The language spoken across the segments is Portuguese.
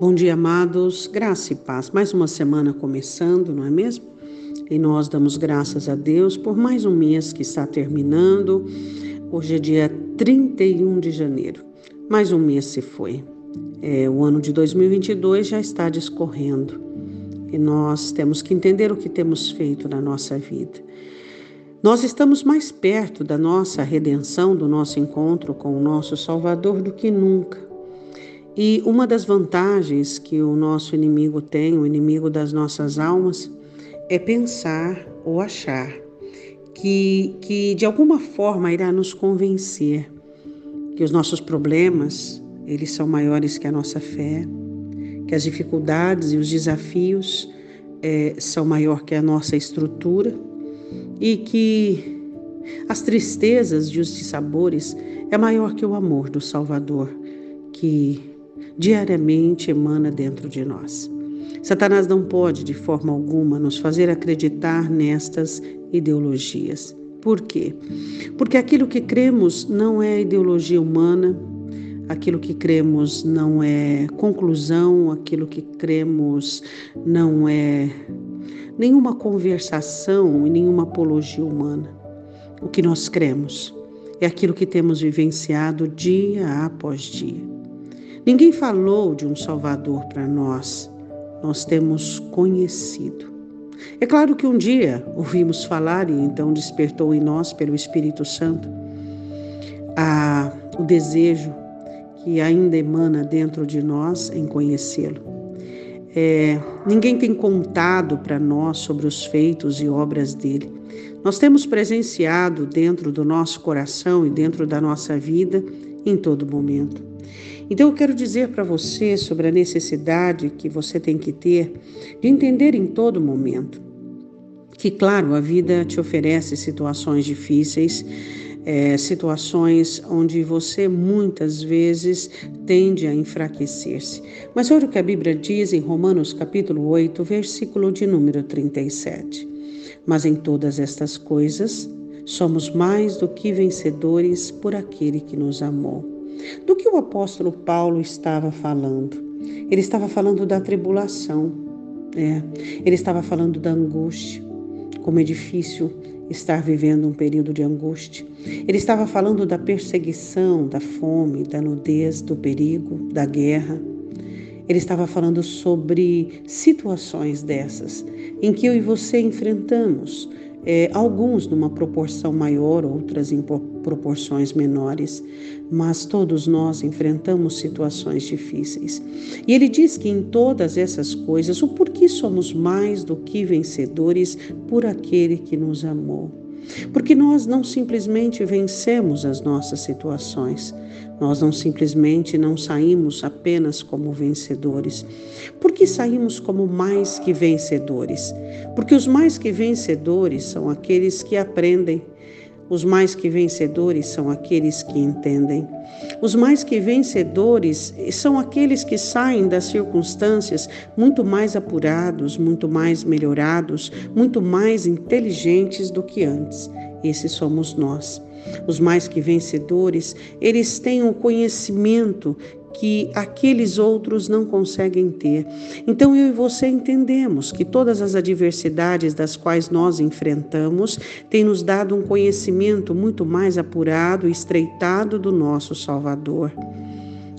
Bom dia, amados, graça e paz. Mais uma semana começando, não é mesmo? E nós damos graças a Deus por mais um mês que está terminando. Hoje é dia 31 de janeiro. Mais um mês se foi. É, o ano de 2022 já está discorrendo e nós temos que entender o que temos feito na nossa vida. Nós estamos mais perto da nossa redenção, do nosso encontro com o nosso Salvador do que nunca. E uma das vantagens que o nosso inimigo tem, o inimigo das nossas almas, é pensar ou achar que, que de alguma forma irá nos convencer que os nossos problemas, eles são maiores que a nossa fé, que as dificuldades e os desafios é, são maior que a nossa estrutura e que as tristezas e os dissabores é maior que o amor do Salvador que diariamente emana dentro de nós. Satanás não pode, de forma alguma, nos fazer acreditar nestas ideologias. Por quê? Porque aquilo que cremos não é ideologia humana, aquilo que cremos não é conclusão, aquilo que cremos não é nenhuma conversação e nenhuma apologia humana. O que nós cremos é aquilo que temos vivenciado dia após dia. Ninguém falou de um Salvador para nós, nós temos conhecido. É claro que um dia ouvimos falar e então despertou em nós, pelo Espírito Santo, a, o desejo que ainda emana dentro de nós em conhecê-lo. É, ninguém tem contado para nós sobre os feitos e obras dele. Nós temos presenciado dentro do nosso coração e dentro da nossa vida em todo momento. Então eu quero dizer para você sobre a necessidade que você tem que ter de entender em todo momento que, claro, a vida te oferece situações difíceis, é, situações onde você muitas vezes tende a enfraquecer-se. Mas olha o que a Bíblia diz em Romanos capítulo 8, versículo de número 37. Mas em todas estas coisas somos mais do que vencedores por aquele que nos amou. Do que o apóstolo Paulo estava falando? Ele estava falando da tribulação, é. ele estava falando da angústia, como é difícil estar vivendo um período de angústia. Ele estava falando da perseguição, da fome, da nudez, do perigo, da guerra. Ele estava falando sobre situações dessas em que eu e você enfrentamos, é, alguns numa proporção maior, outras em proporções menores, mas todos nós enfrentamos situações difíceis. E ele diz que em todas essas coisas, o porquê somos mais do que vencedores por aquele que nos amou. Porque nós não simplesmente vencemos as nossas situações, nós não simplesmente não saímos apenas como vencedores. Por que saímos como mais que vencedores? Porque os mais que vencedores são aqueles que aprendem, os mais que vencedores são aqueles que entendem. Os mais que vencedores são aqueles que saem das circunstâncias muito mais apurados, muito mais melhorados, muito mais inteligentes do que antes. Esses somos nós. Os mais que vencedores, eles têm o conhecimento que aqueles outros não conseguem ter. Então eu e você entendemos que todas as adversidades das quais nós enfrentamos têm nos dado um conhecimento muito mais apurado e estreitado do nosso Salvador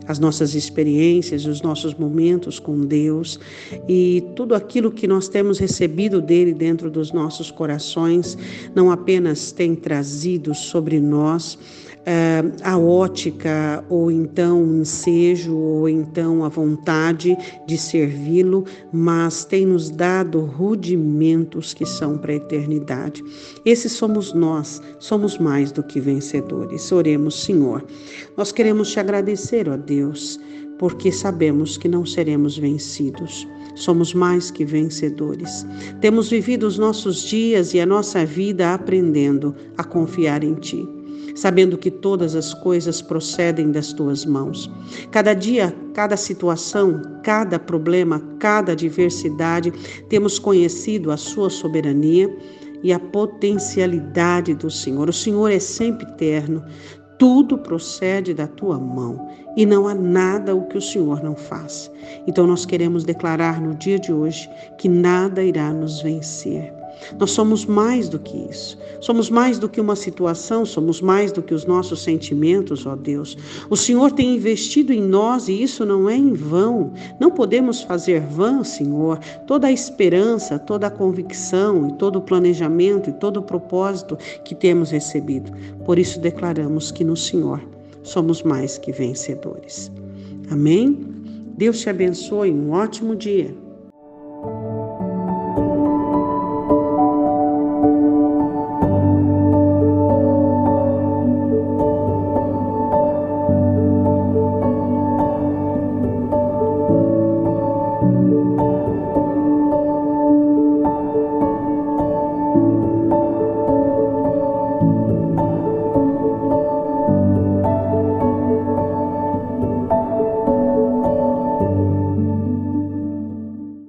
as nossas experiências, os nossos momentos com Deus e tudo aquilo que nós temos recebido dele dentro dos nossos corações, não apenas tem trazido sobre nós uh, a ótica, ou então o ensejo, ou então a vontade de servi-lo, mas tem nos dado rudimentos que são para a eternidade. Esses somos nós, somos mais do que vencedores. Oremos, Senhor. Nós queremos te agradecer, ó Deus, porque sabemos que não seremos vencidos. Somos mais que vencedores. Temos vivido os nossos dias e a nossa vida aprendendo a confiar em Ti sabendo que todas as coisas procedem das tuas mãos. Cada dia, cada situação, cada problema, cada adversidade, temos conhecido a sua soberania e a potencialidade do Senhor. O Senhor é sempre eterno. Tudo procede da tua mão e não há nada o que o Senhor não faz. Então nós queremos declarar no dia de hoje que nada irá nos vencer. Nós somos mais do que isso. Somos mais do que uma situação, somos mais do que os nossos sentimentos, ó Deus. O Senhor tem investido em nós e isso não é em vão. Não podemos fazer vão, Senhor, toda a esperança, toda a convicção e todo o planejamento e todo o propósito que temos recebido. Por isso declaramos que no Senhor somos mais que vencedores. Amém? Deus te abençoe. Um ótimo dia.